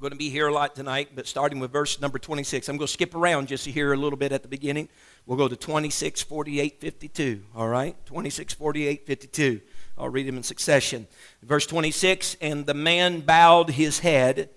I'm going to be here a lot tonight, but starting with verse number 26. I'm going to skip around just to hear a little bit at the beginning. We'll go to 26, 48, 52. All right? 26, 48, 52. I'll read them in succession. Verse 26 And the man bowed his head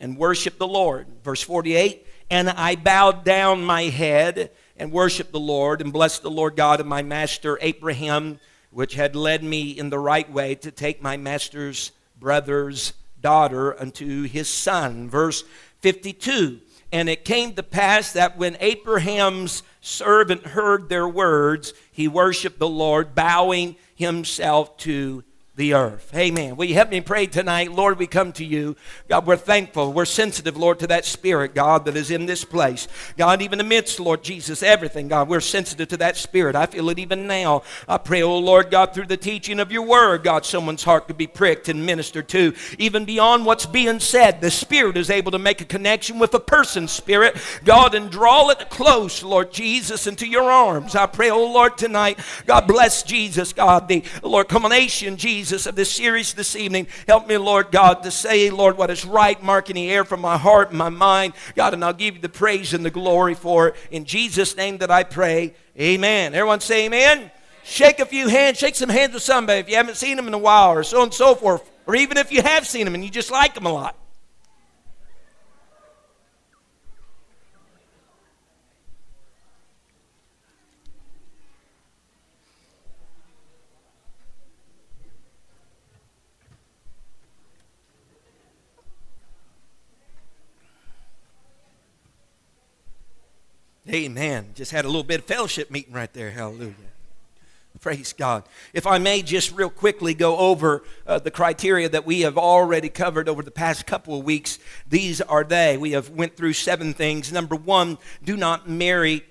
and worshiped the Lord. Verse 48 And I bowed down my head and worshiped the Lord and blessed the Lord God of my master Abraham, which had led me in the right way to take my master's brother's daughter unto his son. Verse 52 And it came to pass that when Abraham's servant heard their words, he worshiped the Lord, bowing himself to the earth. Amen. Will you help me pray tonight? Lord, we come to you. God, we're thankful. We're sensitive, Lord, to that spirit, God, that is in this place. God, even amidst, Lord Jesus, everything, God, we're sensitive to that spirit. I feel it even now. I pray, oh Lord God, through the teaching of your word, God, someone's heart could be pricked and ministered to. Even beyond what's being said, the spirit is able to make a connection with a person's spirit, God, and draw it close, Lord Jesus, into your arms. I pray, oh Lord, tonight, God bless Jesus, God, the Lord, culmination, Jesus of this series this evening. Help me, Lord God, to say, Lord, what is right, mark in the air from my heart and my mind. God, and I'll give you the praise and the glory for it. In Jesus' name that I pray. Amen. Everyone say amen. Shake a few hands, shake some hands with somebody if you haven't seen them in a while, or so on and so forth. Or even if you have seen them and you just like them a lot. Amen. Just had a little bit of fellowship meeting right there. Hallelujah. Praise God. If I may just real quickly go over uh, the criteria that we have already covered over the past couple of weeks. These are they. We have went through seven things. Number 1, do not marry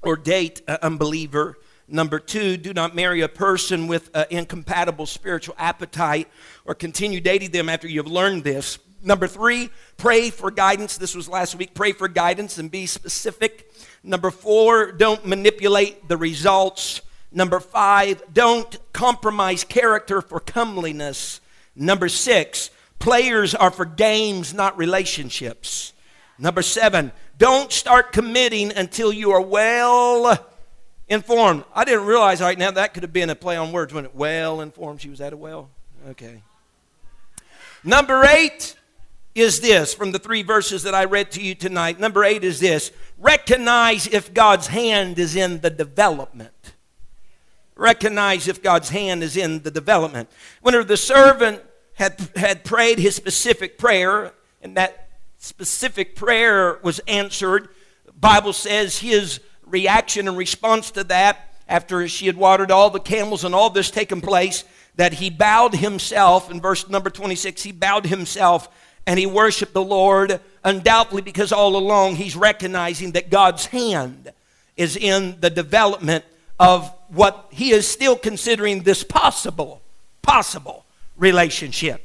or date an unbeliever. Number two, do not marry a person with an incompatible spiritual appetite or continue dating them after you've learned this. Number three, pray for guidance. This was last week. Pray for guidance and be specific. Number four, don't manipulate the results. Number five, don't compromise character for comeliness. Number six, players are for games, not relationships. Number seven, don't start committing until you are well informed. I didn't realize right now that could have been a play on words when it well informed. She was at a well. Okay. Number eight, is this from the three verses that I read to you tonight. Number eight is this recognize if God's hand is in the development. Recognize if God's hand is in the development. Whenever the servant had, had prayed his specific prayer, and that specific prayer was answered, Bible says his reaction and response to that, after she had watered all the camels and all this taken place, that he bowed himself, in verse number 26, he bowed himself and he worshiped the Lord, undoubtedly because all along he's recognizing that God's hand is in the development of what he is still considering this possible, possible relationship.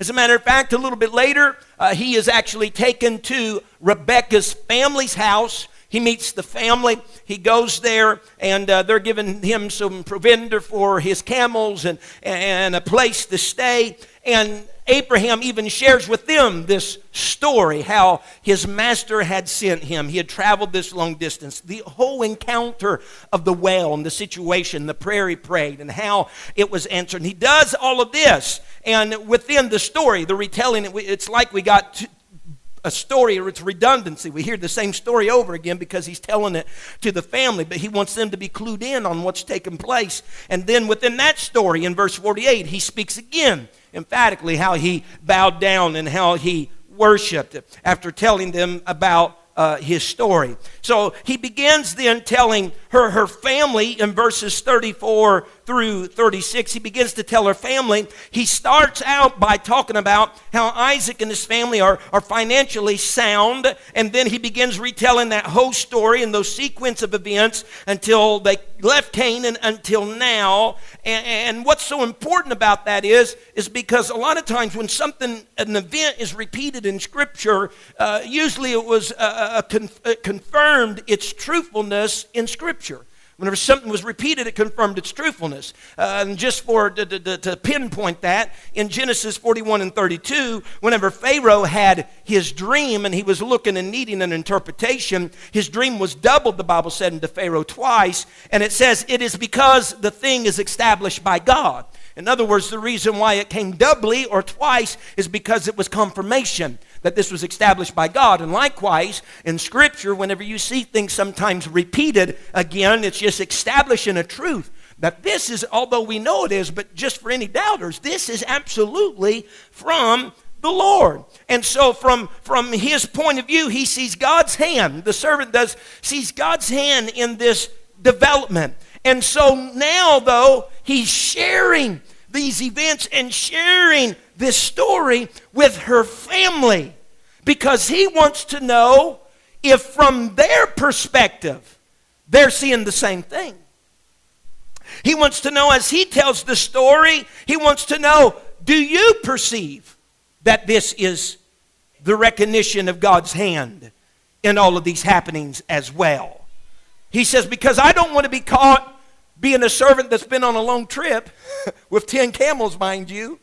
As a matter of fact, a little bit later, uh, he is actually taken to Rebecca's family's house. He meets the family. He goes there, and uh, they're giving him some provender for his camels and, and a place to stay. And Abraham even shares with them this story how his master had sent him. He had traveled this long distance. The whole encounter of the well and the situation, the prayer he prayed, and how it was answered. And he does all of this. And within the story, the retelling, it's like we got a story or it's redundancy. We hear the same story over again because he's telling it to the family, but he wants them to be clued in on what's taken place. And then within that story, in verse 48, he speaks again emphatically how he bowed down and how he worshiped after telling them about uh, his story. So he begins then telling her her family in verses 34 through 36, he begins to tell her family. He starts out by talking about how Isaac and his family are, are financially sound, and then he begins retelling that whole story and those sequence of events until they left Canaan until now. And, and what's so important about that is, is because a lot of times when something, an event is repeated in Scripture, uh, usually it was uh, uh, con- uh, confirmed its truthfulness in Scripture. Whenever something was repeated, it confirmed its truthfulness. Uh, and just for to, to, to, pinpoint that, in Genesis 41 and 32, whenever Pharaoh had his dream and he was looking and needing an interpretation, his dream was doubled, the Bible said, into Pharaoh twice. And it says, It is because the thing is established by God. In other words, the reason why it came doubly or twice is because it was confirmation that this was established by God. And likewise, in Scripture, whenever you see things sometimes repeated again, it's just establishing a truth that this is, although we know it is, but just for any doubters, this is absolutely from the Lord. And so from, from his point of view, he sees God's hand. The servant does sees God's hand in this development. And so now, though, he's sharing these events and sharing this story with her family because he wants to know if, from their perspective, they're seeing the same thing. He wants to know as he tells the story, he wants to know do you perceive that this is the recognition of God's hand in all of these happenings as well? He says, because I don't want to be caught being a servant that's been on a long trip with 10 camels, mind you,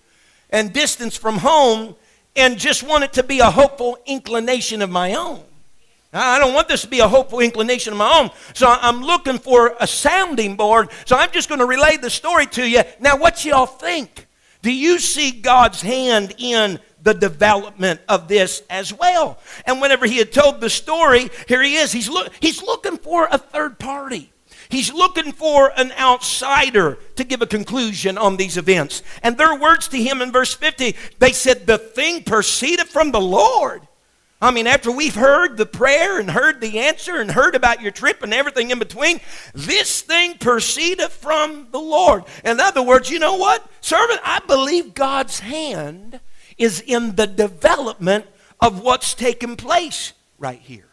and distance from home, and just want it to be a hopeful inclination of my own. I don't want this to be a hopeful inclination of my own. So I'm looking for a sounding board. So I'm just going to relay the story to you. Now, what y'all think? Do you see God's hand in the development of this as well? And whenever he had told the story, here he is. He's, look, he's looking for a third party. He's looking for an outsider to give a conclusion on these events. And their words to him in verse 50, they said, The thing proceeded from the Lord. I mean, after we've heard the prayer and heard the answer and heard about your trip and everything in between, this thing proceeded from the Lord. In other words, you know what? Servant, I believe God's hand is in the development of what's taken place right here.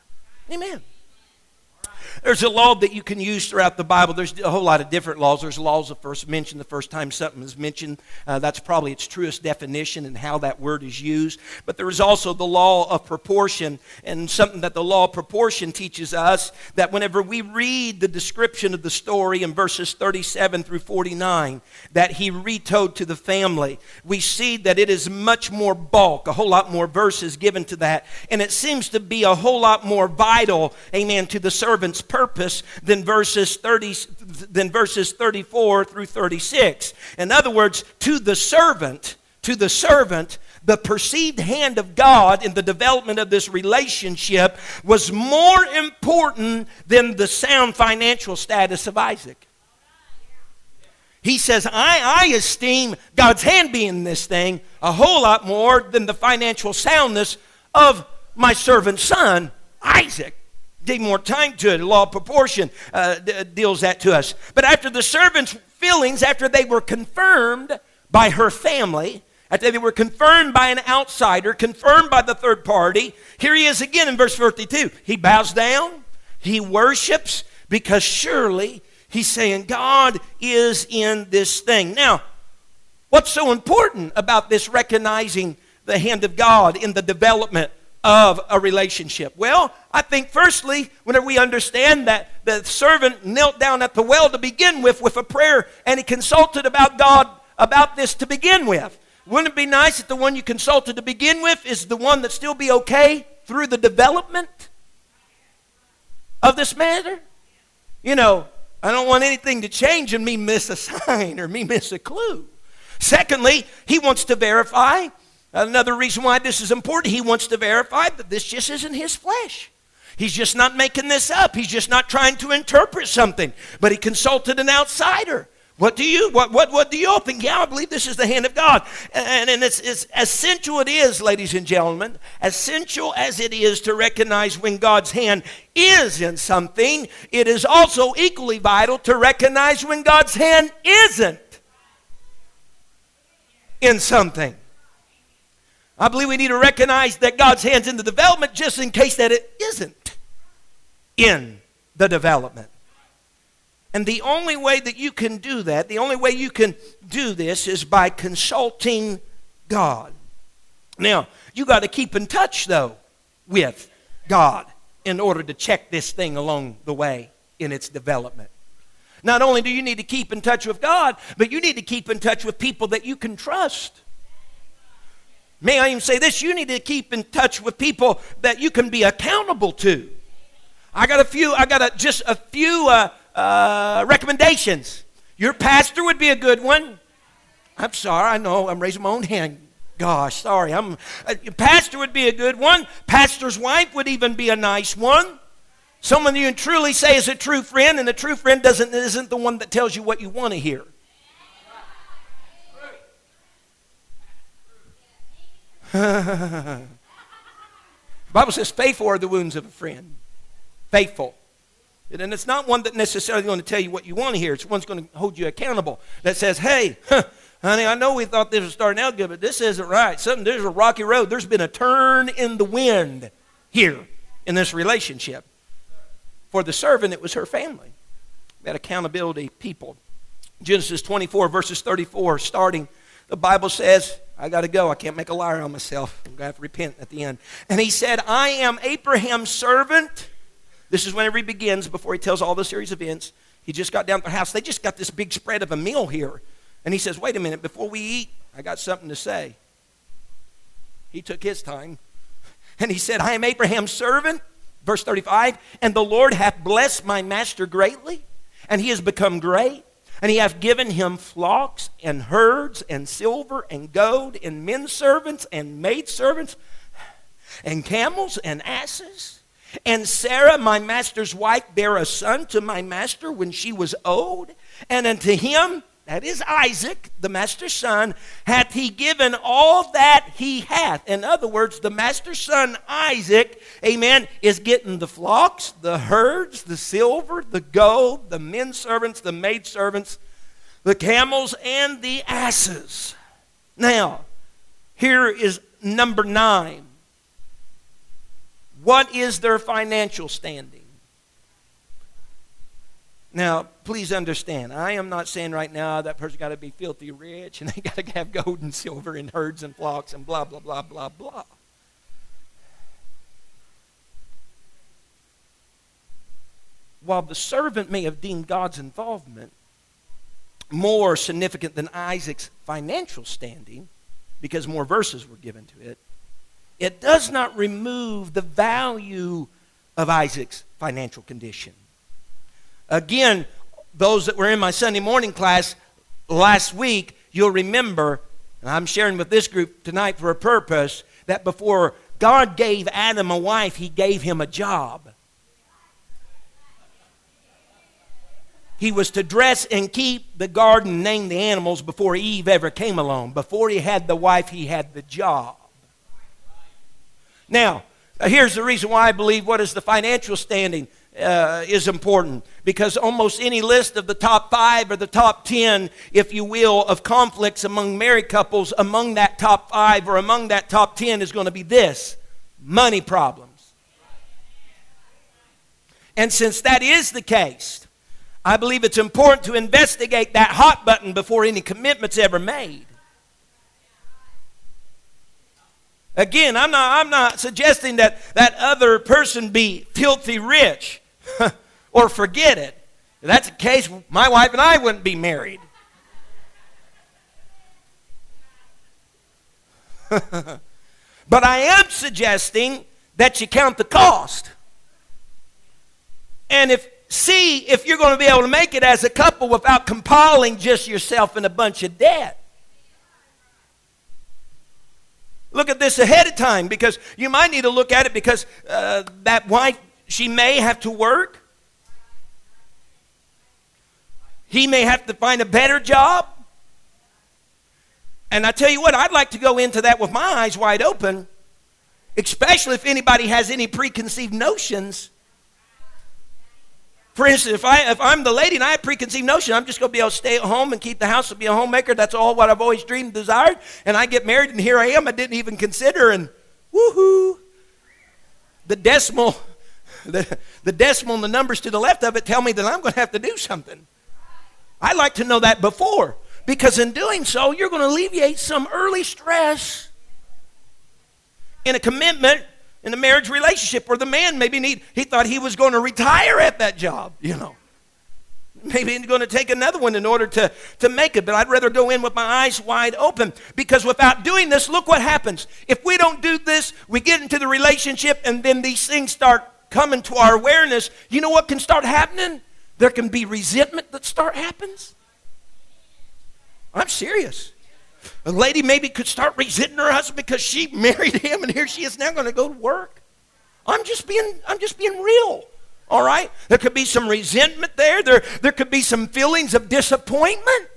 Amen. There's a law that you can use throughout the Bible. There's a whole lot of different laws. There's laws of first mention, the first time something is mentioned. Uh, that's probably its truest definition and how that word is used. But there is also the law of proportion, and something that the law of proportion teaches us that whenever we read the description of the story in verses 37 through 49 that he retold to the family, we see that it is much more bulk, a whole lot more verses given to that. And it seems to be a whole lot more vital, amen, to the servant's purpose than verses 30 than verses 34 through 36. In other words, to the servant, to the servant, the perceived hand of God in the development of this relationship was more important than the sound financial status of Isaac. He says, I, I esteem God's hand being this thing a whole lot more than the financial soundness of my servant son, Isaac. Give more time to it. Law of proportion uh, d- deals that to us. But after the servant's feelings, after they were confirmed by her family, after they were confirmed by an outsider, confirmed by the third party, here he is again in verse 52. He bows down, he worships, because surely he's saying, God is in this thing. Now, what's so important about this recognizing the hand of God in the development of a relationship? Well, I think firstly, whenever we understand that the servant knelt down at the well to begin with with a prayer and he consulted about God about this to begin with. Wouldn't it be nice if the one you consulted to begin with is the one that still be okay through the development of this matter? You know, I don't want anything to change and me miss a sign or me miss a clue. Secondly, he wants to verify Another reason why this is important, he wants to verify that this just isn't his flesh. He's just not making this up. He's just not trying to interpret something. But he consulted an outsider. What do you what what what do you think? Yeah, I believe this is the hand of God. And, and it's, it's essential it is, ladies and gentlemen, essential as it is to recognize when God's hand is in something, it is also equally vital to recognize when God's hand isn't in something. I believe we need to recognize that God's hand's in the development just in case that it isn't in the development. And the only way that you can do that, the only way you can do this is by consulting God. Now, you got to keep in touch, though, with God in order to check this thing along the way in its development. Not only do you need to keep in touch with God, but you need to keep in touch with people that you can trust. May I even say this? You need to keep in touch with people that you can be accountable to. I got a few, I got a, just a few uh, uh, recommendations. Your pastor would be a good one. I'm sorry, I know I'm raising my own hand. Gosh, sorry. I'm uh, pastor would be a good one. Pastor's wife would even be a nice one. Someone you can truly say is a true friend, and a true friend doesn't isn't the one that tells you what you want to hear. Bible says, faithful are the wounds of a friend. Faithful. And it's not one that necessarily going to tell you what you want to hear. It's one's going to hold you accountable. That says, hey, honey, I know we thought this was starting out good, but this isn't right. Something, there's a rocky road. There's been a turn in the wind here in this relationship. For the servant, it was her family. That accountability people. Genesis 24, verses 34, starting, the Bible says, I got to go. I can't make a liar on myself. I'm going to have to repent at the end. And he said, I am Abraham's servant this is whenever he begins before he tells all the series of events. He just got down to the house. They just got this big spread of a meal here. And he says, Wait a minute, before we eat, I got something to say. He took his time. And he said, I am Abraham's servant. Verse 35 And the Lord hath blessed my master greatly, and he has become great. And he hath given him flocks and herds and silver and gold and men servants and maid servants and camels and asses. And Sarah, my master's wife, bare a son to my master when she was old. And unto him, that is Isaac, the master's son, hath he given all that he hath. In other words, the master's son, Isaac, amen, is getting the flocks, the herds, the silver, the gold, the men servants, the maid servants, the camels, and the asses. Now, here is number nine. What is their financial standing? Now, please understand, I am not saying right now that person got to be filthy rich and they got to have gold and silver and herds and flocks and blah, blah, blah, blah, blah. While the servant may have deemed God's involvement more significant than Isaac's financial standing, because more verses were given to it, it does not remove the value of Isaac's financial condition. Again, those that were in my Sunday morning class last week, you'll remember, and I'm sharing with this group tonight for a purpose, that before God gave Adam a wife, he gave him a job. He was to dress and keep the garden, name the animals before Eve ever came along. Before he had the wife, he had the job. Now, here's the reason why I believe what is the financial standing uh, is important. Because almost any list of the top five or the top ten, if you will, of conflicts among married couples, among that top five or among that top ten is going to be this money problems. And since that is the case, I believe it's important to investigate that hot button before any commitment's ever made. Again, I'm not, I'm not suggesting that that other person be filthy rich or forget it. If that's the case, my wife and I wouldn't be married. but I am suggesting that you count the cost. And if see if you're going to be able to make it as a couple without compiling just yourself in a bunch of debt. Look at this ahead of time because you might need to look at it because uh, that wife, she may have to work. He may have to find a better job. And I tell you what, I'd like to go into that with my eyes wide open, especially if anybody has any preconceived notions. For instance, if, I, if I'm the lady and I have preconceived notion, I'm just going to be able to stay at home and keep the house and be a homemaker. That's all what I've always dreamed and desired. And I get married and here I am. I didn't even consider and woohoo. The decimal, the, the decimal and the numbers to the left of it tell me that I'm going to have to do something. I like to know that before. Because in doing so, you're going to alleviate some early stress in a commitment in a marriage relationship where the man maybe need he thought he was going to retire at that job, you know. Maybe he's going to take another one in order to, to make it, but I'd rather go in with my eyes wide open because without doing this, look what happens. If we don't do this, we get into the relationship and then these things start coming to our awareness. You know what can start happening? There can be resentment that start happens. I'm serious. A lady maybe could start resenting her husband because she married him and here she is now going to go to work. I'm just being I'm just being real. All right? There could be some resentment there. There, there could be some feelings of disappointment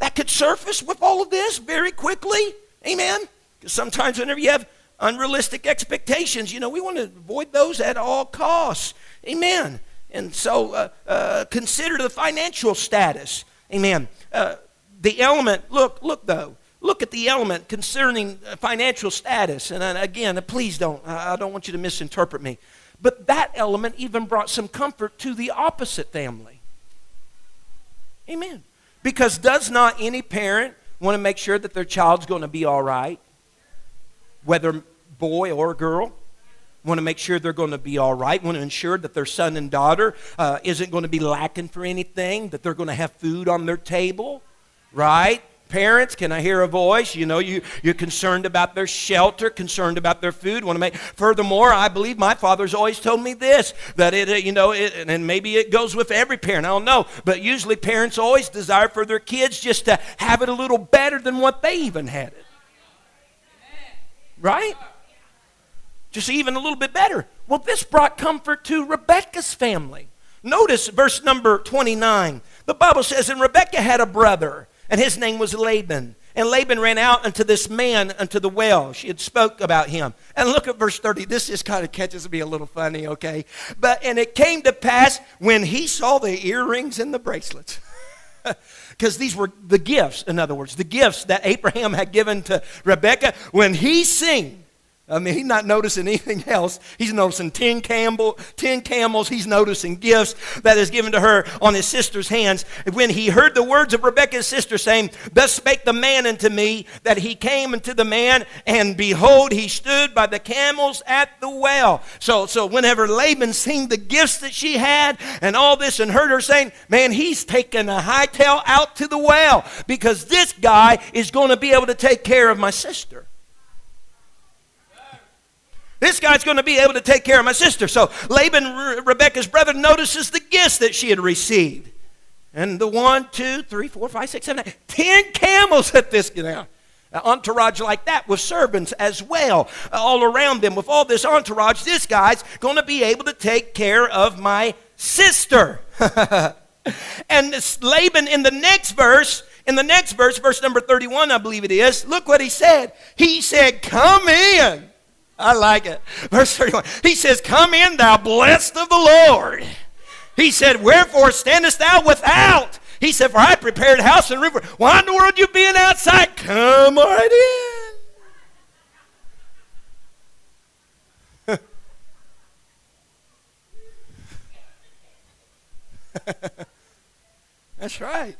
that could surface with all of this very quickly. Amen? Because sometimes whenever you have unrealistic expectations, you know, we want to avoid those at all costs. Amen. And so uh, uh, consider the financial status. Amen. Uh, the element, look, look though, look at the element concerning uh, financial status. And uh, again, please don't, I don't want you to misinterpret me. But that element even brought some comfort to the opposite family. Amen. Because does not any parent want to make sure that their child's going to be all right? Whether boy or girl? want to make sure they're going to be all right, want to ensure that their son and daughter uh, isn't going to be lacking for anything, that they're going to have food on their table, right? Parents, can I hear a voice? You know, you, you're concerned about their shelter, concerned about their food. Want to make. Furthermore, I believe my father's always told me this that it, you know, it, and maybe it goes with every parent. I don't know, but usually parents always desire for their kids just to have it a little better than what they even had it. Right? just even a little bit better. Well, this brought comfort to Rebecca's family. Notice verse number 29. The Bible says, And Rebecca had a brother, and his name was Laban. And Laban ran out unto this man unto the well. She had spoke about him. And look at verse 30. This just kind of catches me a little funny, okay? But and it came to pass when he saw the earrings and the bracelets. Because these were the gifts, in other words, the gifts that Abraham had given to Rebecca. When he seen I mean, he's not noticing anything else. He's noticing 10, camel, 10 camels. He's noticing gifts that is given to her on his sister's hands. When he heard the words of Rebekah's sister saying, Thus spake the man unto me, that he came unto the man, and behold, he stood by the camels at the well. So, so whenever Laban seen the gifts that she had and all this and heard her saying, Man, he's taking a hightail out to the well because this guy is going to be able to take care of my sister. This guy's going to be able to take care of my sister. So Laban, Re- Rebecca's brother, notices the gifts that she had received. And the one, two, three, four, five, six, seven, eight, ten camels at this you know, entourage like that with servants as well all around them. With all this entourage, this guy's going to be able to take care of my sister. and Laban in the next verse, in the next verse, verse number 31, I believe it is, look what he said. He said, Come in. I like it. Verse 31. He says, Come in, thou blessed of the Lord. He said, Wherefore standest thou without? He said, For I prepared house and river. Why in the world you being outside? Come right in. That's right.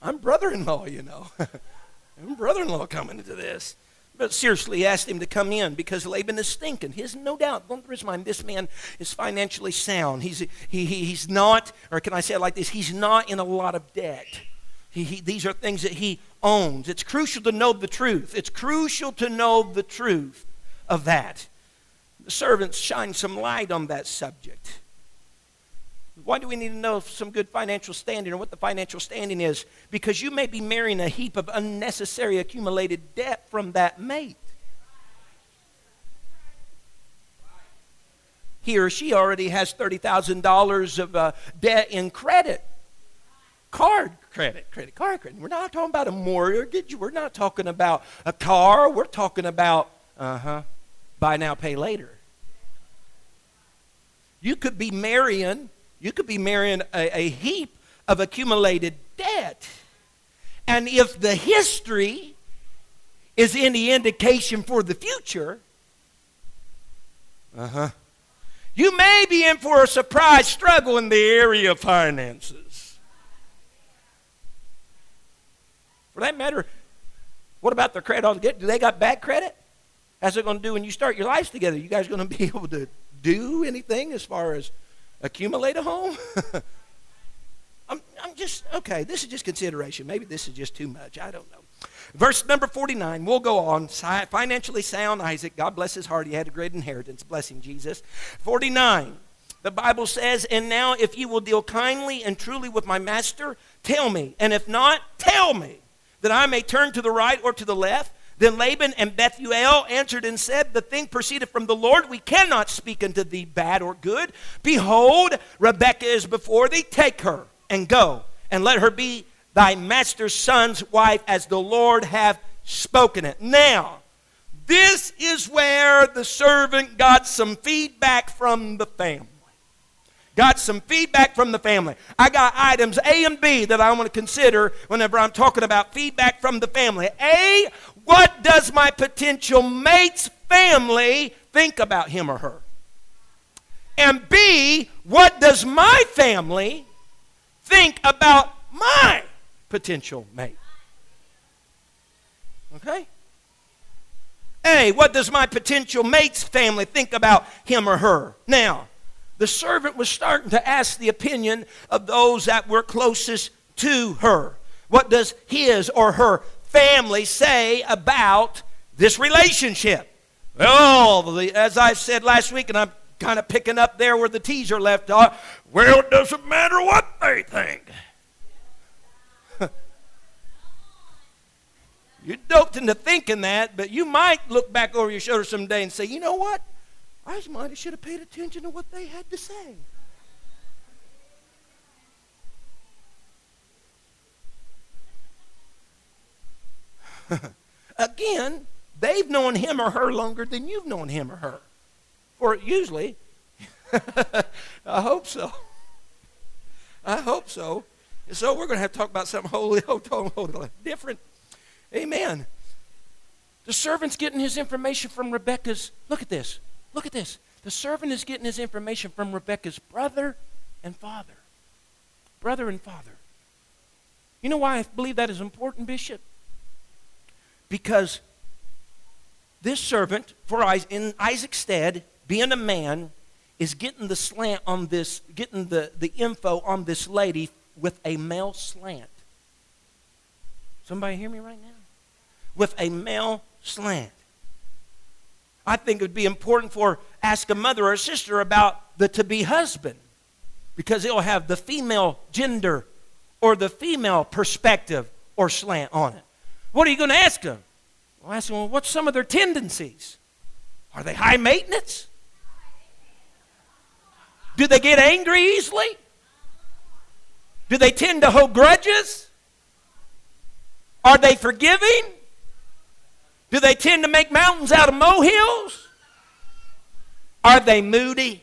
I'm brother in law, you know. I'm brother in law coming into this. But seriously, asked him to come in because Laban is stinking. He has no doubt, don't his mind, this man is financially sound. He's, he, he, he's not, or can I say it like this? He's not in a lot of debt. He, he, these are things that he owns. It's crucial to know the truth. It's crucial to know the truth of that. The servants shine some light on that subject. Why do we need to know some good financial standing or what the financial standing is? Because you may be marrying a heap of unnecessary accumulated debt from that mate. He or she already has $30,000 of uh, debt in credit card credit, credit card credit. We're not talking about a mortgage. We're not talking about a car. We're talking about, uh huh, buy now, pay later. You could be marrying, you could be marrying a, a heap of accumulated debt. And if the history is any indication for the future, uh huh, you may be in for a surprise struggle in the area of finances. For that matter, what about their credit? Do they got bad credit? How's it going to do when you start your lives together? You guys going to be able to do anything as far as accumulate a home? I'm, I'm just, okay, this is just consideration. Maybe this is just too much. I don't know. Verse number 49, we'll go on. Financially sound Isaac, God bless his heart. He had a great inheritance. Bless him, Jesus. 49, the Bible says, And now if you will deal kindly and truly with my master, tell me. And if not, tell me, that I may turn to the right or to the left. Then Laban and Bethuel answered and said, The thing proceeded from the Lord. We cannot speak unto thee bad or good. Behold, Rebekah is before thee. Take her and go, and let her be thy master's son's wife, as the Lord hath spoken it. Now, this is where the servant got some feedback from the family. Got some feedback from the family. I got items A and B that I want to consider whenever I'm talking about feedback from the family. A, what does my potential mate's family think about him or her? And B, what does my family think about my potential mate? Okay? A, what does my potential mate's family think about him or her? Now, the servant was starting to ask the opinion of those that were closest to her. What does his or her family say about this relationship? Well, as I said last week, and I'm kind of picking up there where the teaser left off, well, it doesn't matter what they think. You're doped into thinking that, but you might look back over your shoulder someday and say, you know what? I might have should have paid attention to what they had to say. Again, they've known him or her longer than you've known him or her. Or usually. I hope so. I hope so. So we're going to have to talk about something holy, wholly, wholly different. Amen. The servant's getting his information from Rebecca's. Look at this. Look at this. The servant is getting his information from Rebecca's brother and father. Brother and father. You know why I believe that is important, Bishop? Because this servant, for in Isaac's stead, being a man, is getting the slant on this, getting the, the info on this lady with a male slant. Somebody hear me right now? With a male slant. I think it would be important for ask a mother or a sister about the to be husband because it'll have the female gender or the female perspective or slant on it. What are you going to ask them? Well, ask them, well, what's some of their tendencies? Are they high maintenance? Do they get angry easily? Do they tend to hold grudges? Are they forgiving? Do they tend to make mountains out of molehills? Are they moody?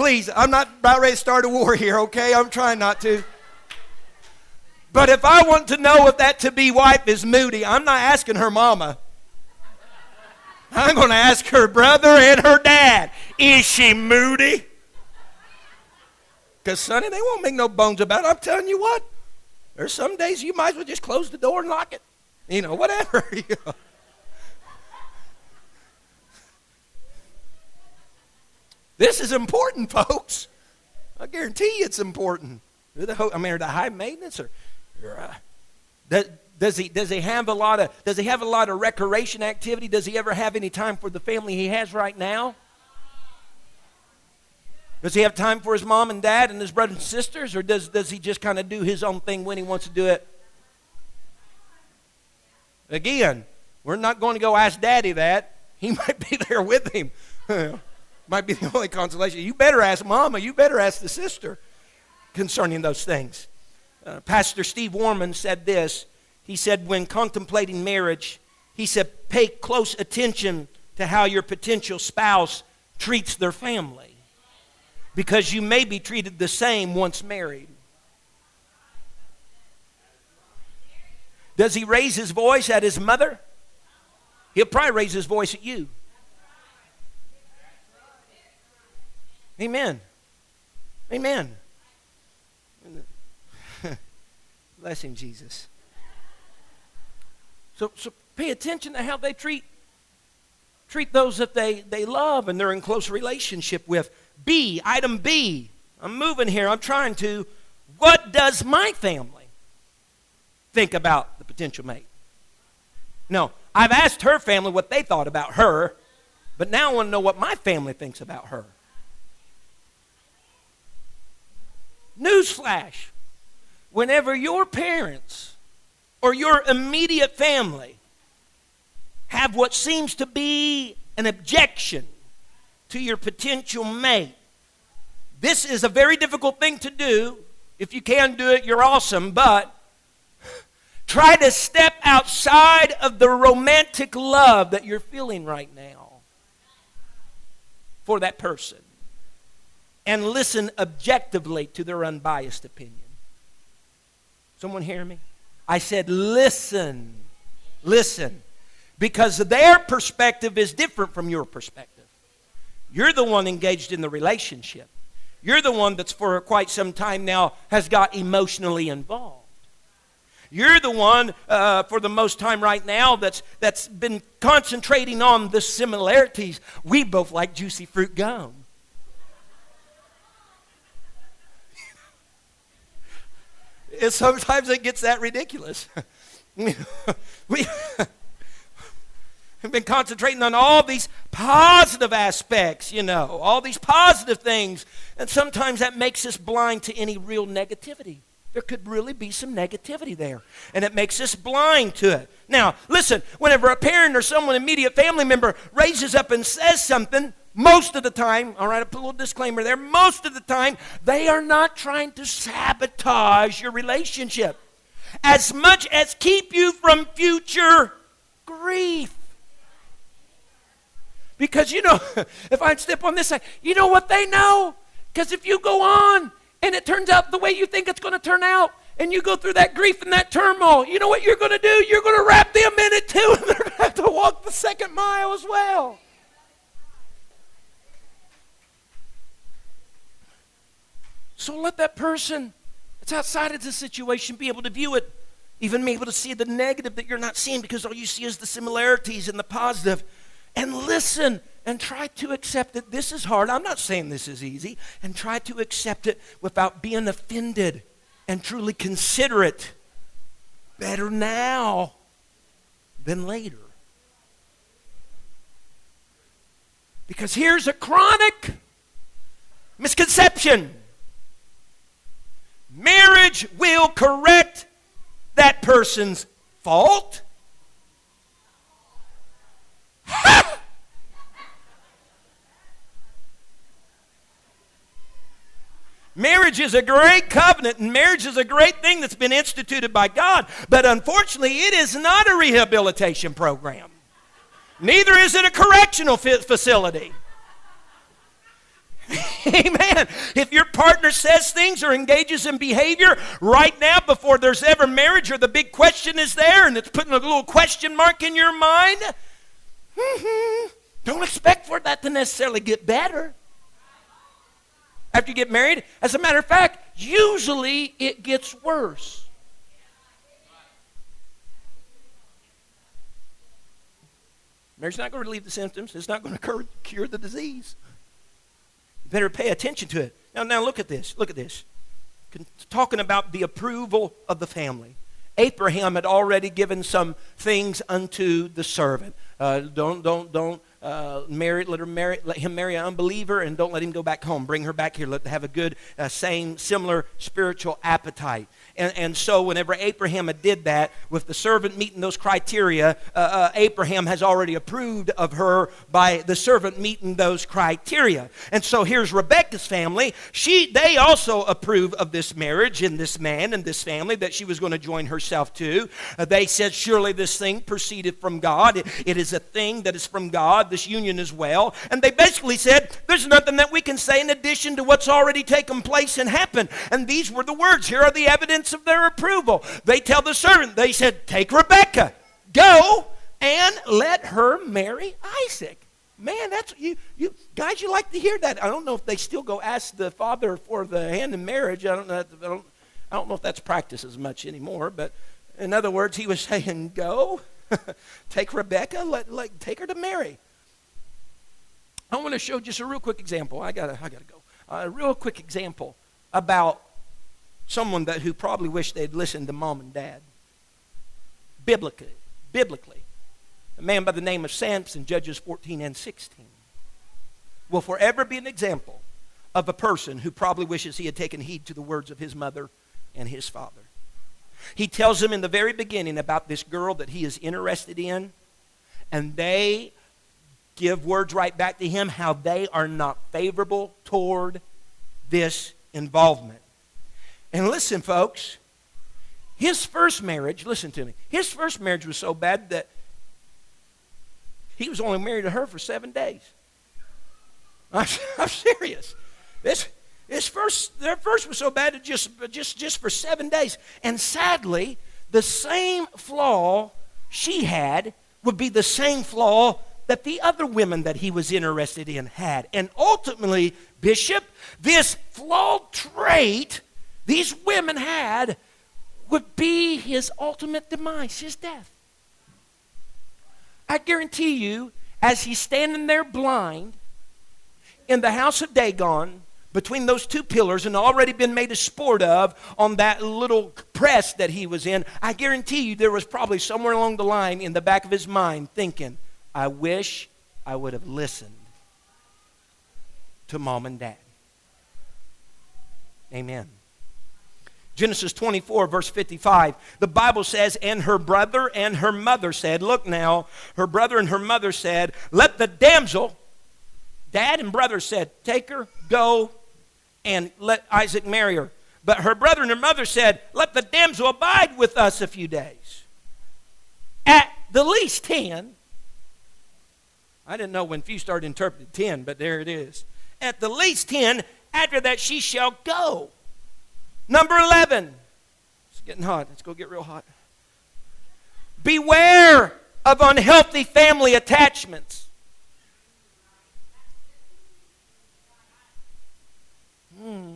Please, I'm not about ready to start a war here, okay? I'm trying not to. But if I want to know if that to be wife is moody, I'm not asking her mama. I'm going to ask her brother and her dad. Is she moody? Because, Sonny, they won't make no bones about it. I'm telling you what. There's some days you might as well just close the door and lock it. You know, whatever. this is important, folks. I guarantee you it's important. I mean, are they high maintenance or, or uh, does he, does he have a lot of does he have a lot of recreation activity? Does he ever have any time for the family he has right now? Does he have time for his mom and dad and his brothers and sisters, or does, does he just kind of do his own thing when he wants to do it? Again, we're not going to go ask daddy that. He might be there with him. Might be the only consolation. You better ask mama, you better ask the sister concerning those things. Uh, Pastor Steve Warman said this. He said, when contemplating marriage, he said, pay close attention to how your potential spouse treats their family because you may be treated the same once married. Does he raise his voice at his mother? He'll probably raise his voice at you. Amen. Amen. Bless him, Jesus. So, so pay attention to how they treat treat those that they, they love and they're in close relationship with. B, item B. I'm moving here. I'm trying to. What does my family think about the potential mate? No, I've asked her family what they thought about her, but now I want to know what my family thinks about her. Newsflash whenever your parents or your immediate family have what seems to be an objection to your potential mate, this is a very difficult thing to do. If you can do it, you're awesome, but try to step outside of the romantic love that you're feeling right now for that person and listen objectively to their unbiased opinion. Someone hear me? I said, listen. Listen. Because their perspective is different from your perspective. You're the one engaged in the relationship. You're the one that's for quite some time now has got emotionally involved. You're the one uh, for the most time right now that's, that's been concentrating on the similarities. We both like juicy fruit gum. And sometimes it gets that ridiculous. we have been concentrating on all these positive aspects, you know, all these positive things. And sometimes that makes us blind to any real negativity. There could really be some negativity there. And it makes us blind to it. Now, listen, whenever a parent or someone, immediate family member, raises up and says something, most of the time, all right, I put a little disclaimer there, most of the time, they are not trying to sabotage your relationship as much as keep you from future grief. Because, you know, if I step on this side, you know what they know? Because if you go on and it turns out the way you think it's going to turn out, and you go through that grief and that turmoil, you know what you're going to do? You're going to wrap them in it too, and they're going to have to walk the second mile as well. So let that person that's outside of the situation be able to view it, even be able to see the negative that you're not seeing because all you see is the similarities and the positive. And listen and try to accept it. This is hard. I'm not saying this is easy. And try to accept it without being offended and truly consider it. Better now than later. Because here's a chronic misconception Marriage will correct that person's fault. Marriage is a great covenant, and marriage is a great thing that's been instituted by God. But unfortunately, it is not a rehabilitation program. Neither is it a correctional facility. Amen. If your partner says things or engages in behavior right now before there's ever marriage or the big question is there and it's putting a little question mark in your mind, mm-hmm, don't expect for that to necessarily get better. After you get married, as a matter of fact, usually it gets worse. Marriage's not going to relieve the symptoms. It's not going to cure the disease You better pay attention to it. Now, now look at this. Look at this. Talking about the approval of the family. Abraham had already given some things unto the servant. Uh, don't, don't, don't uh, marry, let her marry, let him marry an unbeliever, and don't let him go back home. Bring her back here. Let have a good, uh, same, similar spiritual appetite. And, and so, whenever Abraham did that, with the servant meeting those criteria, uh, uh, Abraham has already approved of her by the servant meeting those criteria. And so, here's Rebecca's family. She, they also approve of this marriage and this man and this family that she was going to join herself to. Uh, they said, Surely this thing proceeded from God. It, it is a thing that is from God, this union as well. And they basically said, There's nothing that we can say in addition to what's already taken place and happened. And these were the words. Here are the evidence of their approval. They tell the servant, they said, Take Rebecca, go and let her marry Isaac. Man, that's you, you guys. You like to hear that? I don't know if they still go ask the father for the hand in marriage. I don't know. I don't, I don't know if that's practiced as much anymore. But in other words, he was saying, "Go, take Rebecca, let, let take her to marry." I want to show just a real quick example. I gotta, I gotta go. A real quick example about someone that who probably wished they'd listened to mom and dad. Biblically, biblically, a man by the name of Samson, Judges 14 and 16, will forever be an example of a person who probably wishes he had taken heed to the words of his mother and his father. He tells them in the very beginning about this girl that he is interested in, and they give words right back to him how they are not favorable toward this involvement. And listen, folks, his first marriage, listen to me, his first marriage was so bad that he was only married to her for seven days. I'm, I'm serious. This, this first, their first was so bad that just, just, just for seven days. And sadly, the same flaw she had would be the same flaw that the other women that he was interested in had. And ultimately, Bishop, this flawed trait these women had would be his ultimate demise, his death. I guarantee you, as he's standing there blind in the house of Dagon, between those two pillars and already been made a sport of on that little press that he was in, I guarantee you there was probably somewhere along the line in the back of his mind thinking, I wish I would have listened to mom and dad. Amen. Genesis 24, verse 55. The Bible says, And her brother and her mother said, Look now, her brother and her mother said, Let the damsel, dad and brother said, Take her, go, and let Isaac marry her. But her brother and her mother said, Let the damsel abide with us a few days. At the least 10. I didn't know when few started interpreting 10, but there it is. At the least 10, after that she shall go. Number 11. It's getting hot. Let's go get real hot. Beware of unhealthy family attachments. Hmm.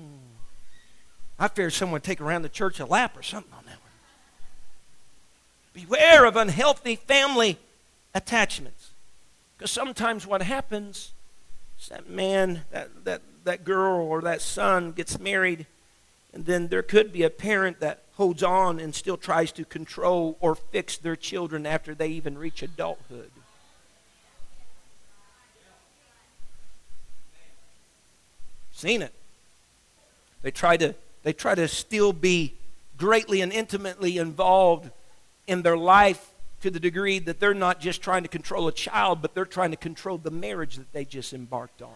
I fear someone take around the church a lap or something on that one. Beware of unhealthy family attachments. Because sometimes what happens is that man, that, that, that girl, or that son gets married and then there could be a parent that holds on and still tries to control or fix their children after they even reach adulthood. Seen it. They try to they try to still be greatly and intimately involved in their life to the degree that they're not just trying to control a child, but they're trying to control the marriage that they just embarked on.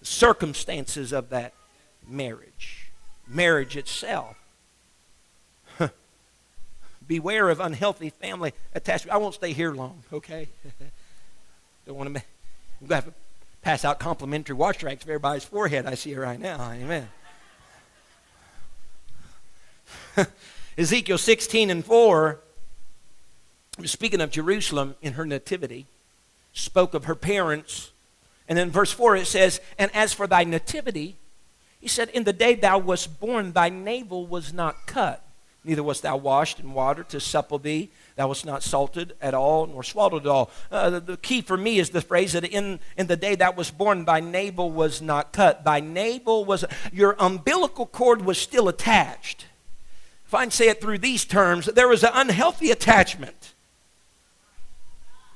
The circumstances of that marriage, marriage itself. Beware of unhealthy family attachment. I won't stay here long, okay? Don't want to. I'm going to have to pass out complimentary wash rags for everybody's forehead. I see it right now. Amen. Ezekiel 16 and 4, speaking of Jerusalem in her nativity, spoke of her parents. And then verse 4 it says, And as for thy nativity, he said, In the day thou wast born, thy navel was not cut, neither wast thou washed in water to supple thee. Thou wast not salted at all, nor swallowed at all. Uh, the, the, key for me is the phrase that in, in the day thou wast born, thy navel was not cut. Thy navel was, your umbilical cord was still attached. If I can say it through these terms, there was an unhealthy attachment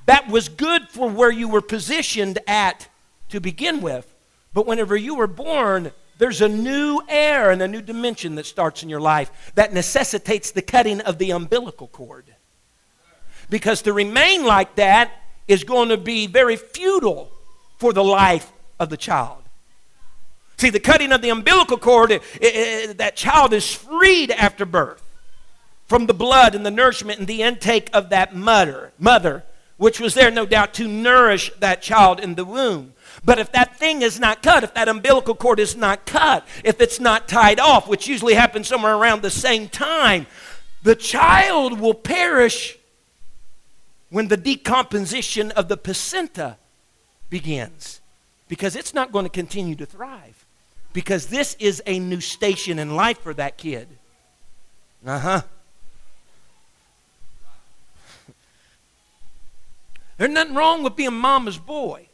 That was good for where you were positioned at to begin with. But whenever you were born, there's a new air and a new dimension that starts in your life that necessitates the cutting of the umbilical cord. Because to remain like that is going to be very futile for the life of the child. See, the cutting of the umbilical cord, it, it, that child is freed after birth from the blood and the nourishment and the intake of that mother, mother, which was there, no doubt, to nourish that child in the womb. But if that thing is not cut, if that umbilical cord is not cut, if it's not tied off, which usually happens somewhere around the same time, the child will perish when the decomposition of the placenta begins because it's not going to continue to thrive because this is a new station in life for that kid. Uh huh. There's nothing wrong with being mama's boy.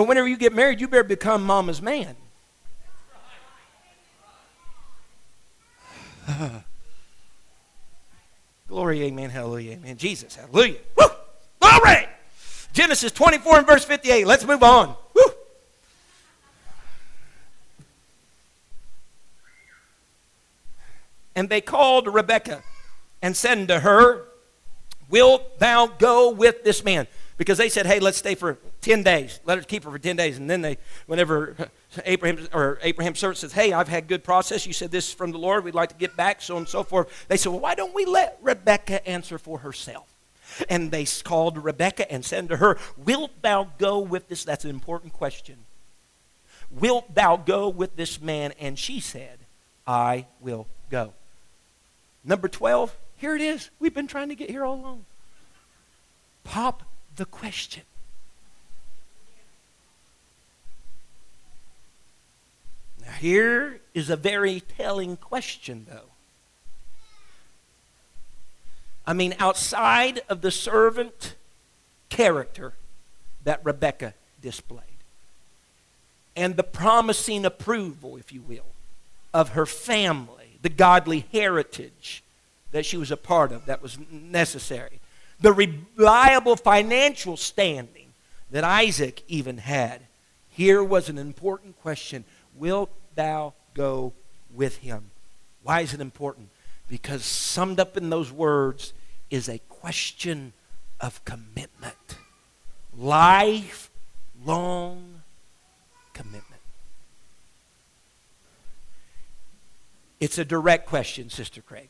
But whenever you get married, you better become mama's man. Glory, amen, hallelujah, amen. Jesus, hallelujah. Woo! Glory! Genesis 24 and verse 58. Let's move on. And they called Rebekah and said unto her, Wilt thou go with this man? Because they said, Hey, let's stay for 10 days. Let us keep her for 10 days. And then they, whenever Abraham or Abraham's servant says, Hey, I've had good process. You said this is from the Lord. We'd like to get back, so on and so forth. They said, Well, why don't we let Rebecca answer for herself? And they called Rebecca and said to her, Wilt thou go with this? That's an important question. Wilt thou go with this man? And she said, I will go. Number 12, here it is. We've been trying to get here all along. Pop the question. Here is a very telling question, though. I mean, outside of the servant character that Rebecca displayed and the promising approval, if you will, of her family, the godly heritage that she was a part of that was necessary, the reliable financial standing that Isaac even had. Here was an important question Wilt thou go with him? Why is it important? Because summed up in those words is a question of commitment. Lifelong commitment. It's a direct question, Sister Craig.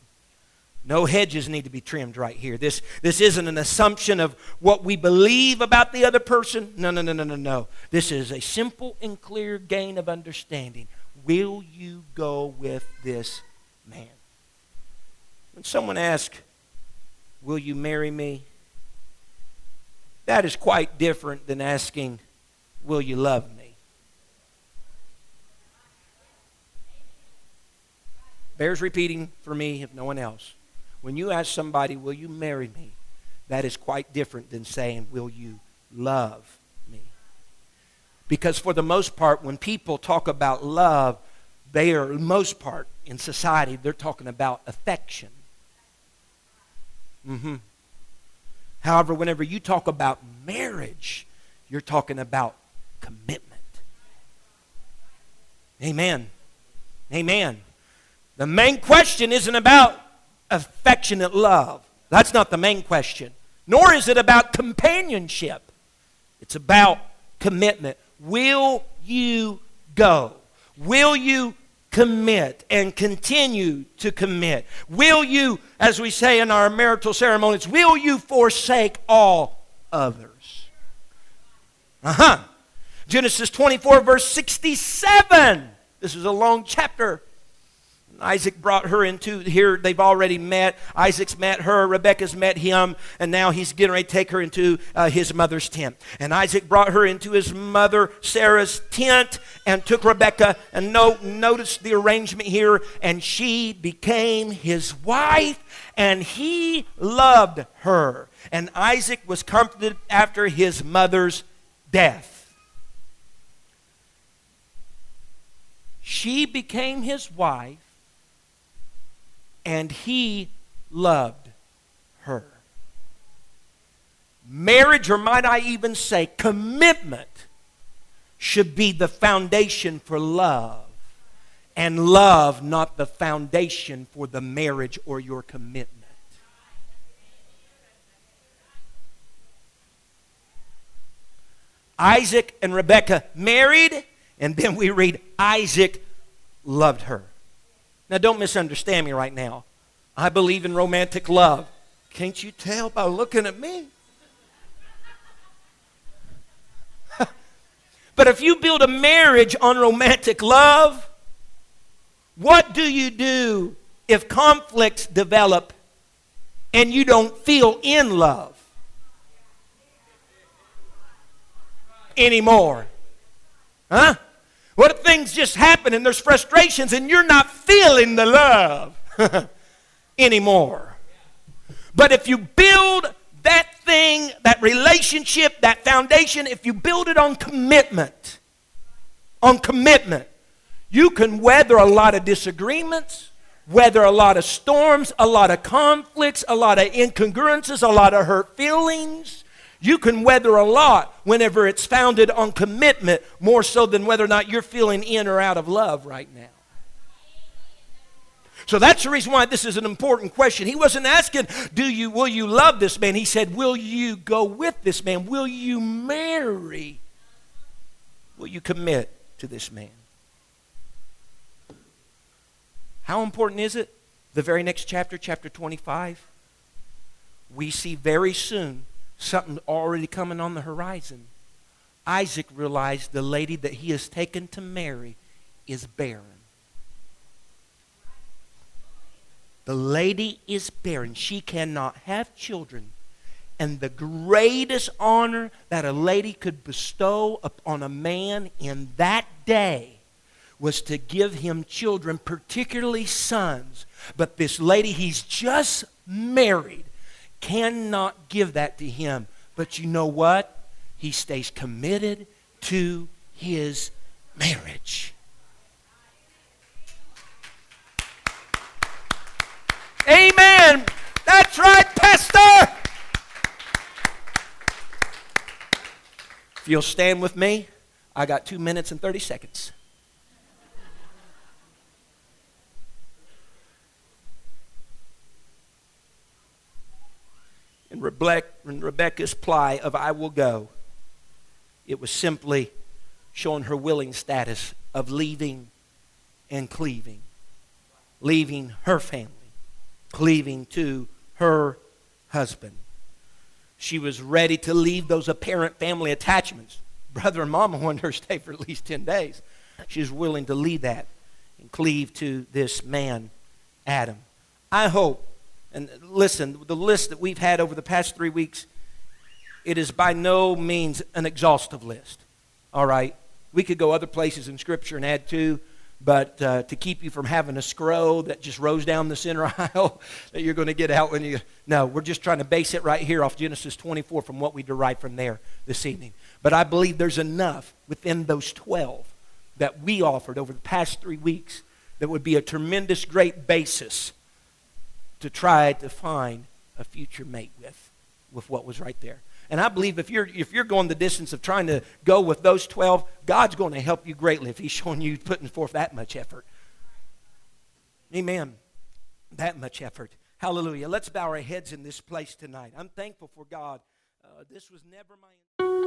No hedges need to be trimmed right here. This, this isn't an assumption of what we believe about the other person. No, no, no, no, no, no. This is a simple and clear gain of understanding. Will you go with this man? When someone asks, Will you marry me? That is quite different than asking, Will you love me? Bears repeating for me, if no one else. When you ask somebody, Will you marry me? That is quite different than saying, Will you love me? Because for the most part, when people talk about love, they are, most part in society, they're talking about affection. Mm-hmm. However, whenever you talk about marriage, you're talking about commitment. Amen. Amen. The main question isn't about affectionate love. That's not the main question. Nor is it about companionship. It's about commitment. Will you go? Will you commit and continue to commit? Will you, as we say in our marital ceremonies, will you forsake all others? Uh huh. Genesis 24, verse 67. This is a long chapter. Isaac brought her into here. They've already met. Isaac's met her. Rebecca's met him. And now he's getting ready to take her into uh, his mother's tent. And Isaac brought her into his mother Sarah's tent and took Rebecca. And no, notice the arrangement here. And she became his wife. And he loved her. And Isaac was comforted after his mother's death. She became his wife and he loved her. marriage, or might I even say commitment, should be the foundation for love, and love not the foundation for the marriage or your commitment. Isaac and Rebekah married, and then we read Isaac loved her. Now, don't misunderstand me right now. I believe in romantic love. Can't you tell by looking at me? but if you build a marriage on romantic love, what do you do if conflicts develop and you don't feel in love? anymore. Huh? What if things just happen and there's frustrations and you're not feeling the love anymore? But if you build that thing, that relationship, that foundation, if you build it on commitment, on commitment, you can weather a lot of disagreements, weather a lot of storms, a lot of conflicts, a lot of incongruences, a lot of hurt feelings. You can weather a lot whenever it's founded on commitment more so than whether or not you're feeling in or out of love right now. So that's the reason why this is an important question. He wasn't asking, "Do you will you love this man?" He said, "Will you go with this man? Will you marry? Will you commit to this man?" How important is it? The very next chapter, chapter 25, we see very soon something already coming on the horizon. Isaac realized the lady that he has taken to marry is barren. The lady is barren. She cannot have children. And the greatest honor that a lady could bestow upon a man in that day was to give him children, particularly sons. But this lady he's just married cannot give that to him. But you know what? He stays committed to his marriage. Amen. That's right, Pastor. If you'll stand with me, I got two minutes and 30 seconds. In, Rebecca's ply of I will go, it was simply showing her willing status of leaving and cleaving. Leaving her family, cleaving to her husband. She was ready to leave those apparent family attachments. Brother and mama wanted her to stay for at least 10 days. She was willing to leave that and cleave to this man, Adam. I hope and listen, the list that we've had over the past three weeks, it is by no means an exhaustive list. All right? We could go other places in Scripture and add to, but uh, to keep you from having a scroll that just rows down the center aisle that you're going to get out when you. No, we're just trying to base it right here off Genesis 24 from what we derive from there this evening. But I believe there's enough within those 12 that we offered over the past three weeks that would be a tremendous, great basis to try to find a future mate with, with what was right there. And I believe if you're, if you're going the distance of trying to go with those 12, God's going to help you greatly if He's showing you putting forth that much effort. Amen. That much effort. Hallelujah. Let's bow our heads in this place tonight. I'm thankful for God. Uh, this was never my.